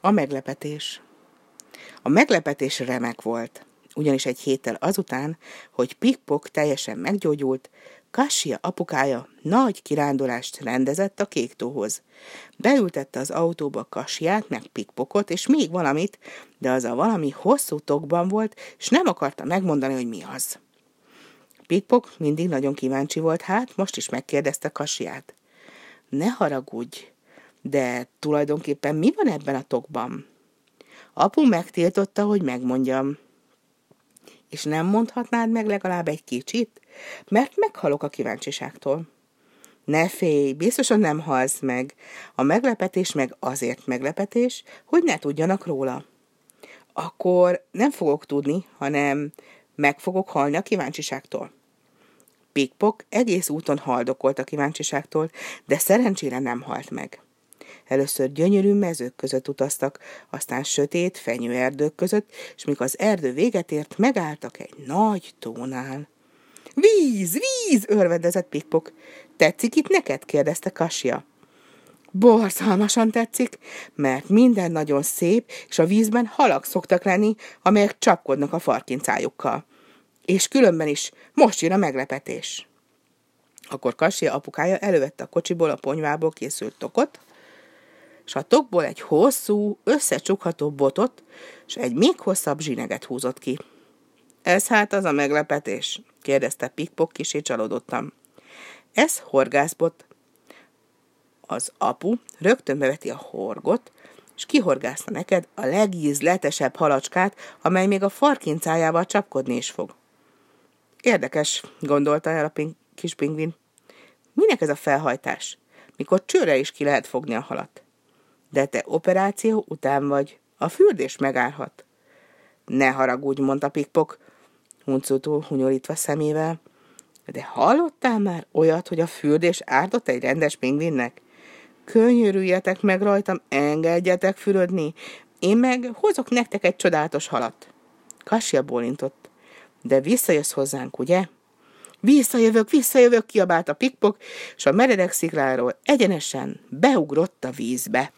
A meglepetés. A meglepetés remek volt, ugyanis egy héttel azután, hogy Pikpok teljesen meggyógyult, Kassia apukája nagy kirándulást rendezett a kéktóhoz. Beültette az autóba Kassiát, meg Pikpokot, és még valamit, de az a valami hosszú tokban volt, és nem akarta megmondani, hogy mi az. Pikpok mindig nagyon kíváncsi volt, hát most is megkérdezte Kassiát. Ne haragudj, de tulajdonképpen mi van ebben a tokban? Apu megtiltotta, hogy megmondjam. És nem mondhatnád meg legalább egy kicsit? Mert meghalok a kíváncsiságtól. Ne félj, biztosan nem halsz meg. A meglepetés meg azért meglepetés, hogy ne tudjanak róla. Akkor nem fogok tudni, hanem meg fogok halni a kíváncsiságtól. Pikpok egész úton haldokolt a kíváncsiságtól, de szerencsére nem halt meg. Először gyönyörű mezők között utaztak, aztán sötét, fenyőerdők között, és mikor az erdő véget ért, megálltak egy nagy tónál. Víz, víz, örvendezett Pikpok. Tetszik itt neked? kérdezte Kasia. Borzalmasan tetszik, mert minden nagyon szép, és a vízben halak szoktak lenni, amelyek csapkodnak a farkincájukkal. És különben is most jön a meglepetés. Akkor Kasia apukája elővette a kocsiból a ponyvából készült tokot, és a tokból egy hosszú, összecsukható botot, és egy még hosszabb zsineget húzott ki. Ez hát az a meglepetés? kérdezte Pikpok kisé csalódottam. Ez horgászbot. Az apu rögtön beveti a horgot, és kihorgászta neked a legízletesebb halacskát, amely még a farkincájával csapkodni is fog. Érdekes, gondolta el a ping- kis pingvin. Minek ez a felhajtás? Mikor csőre is ki lehet fogni a halat. De te operáció után vagy. A fürdés megállhat. Ne haragudj, mondta Pikpok, huncutól hunyolítva szemével. De hallottál már olyat, hogy a fürdés ártott egy rendes pingvinnek? Könyörüljetek meg rajtam, engedjetek fürödni, én meg hozok nektek egy csodálatos halat. Kasia bólintott. De visszajössz hozzánk, ugye? Visszajövök, visszajövök, kiabált a pikpok, és a meredek szikláról egyenesen beugrott a vízbe.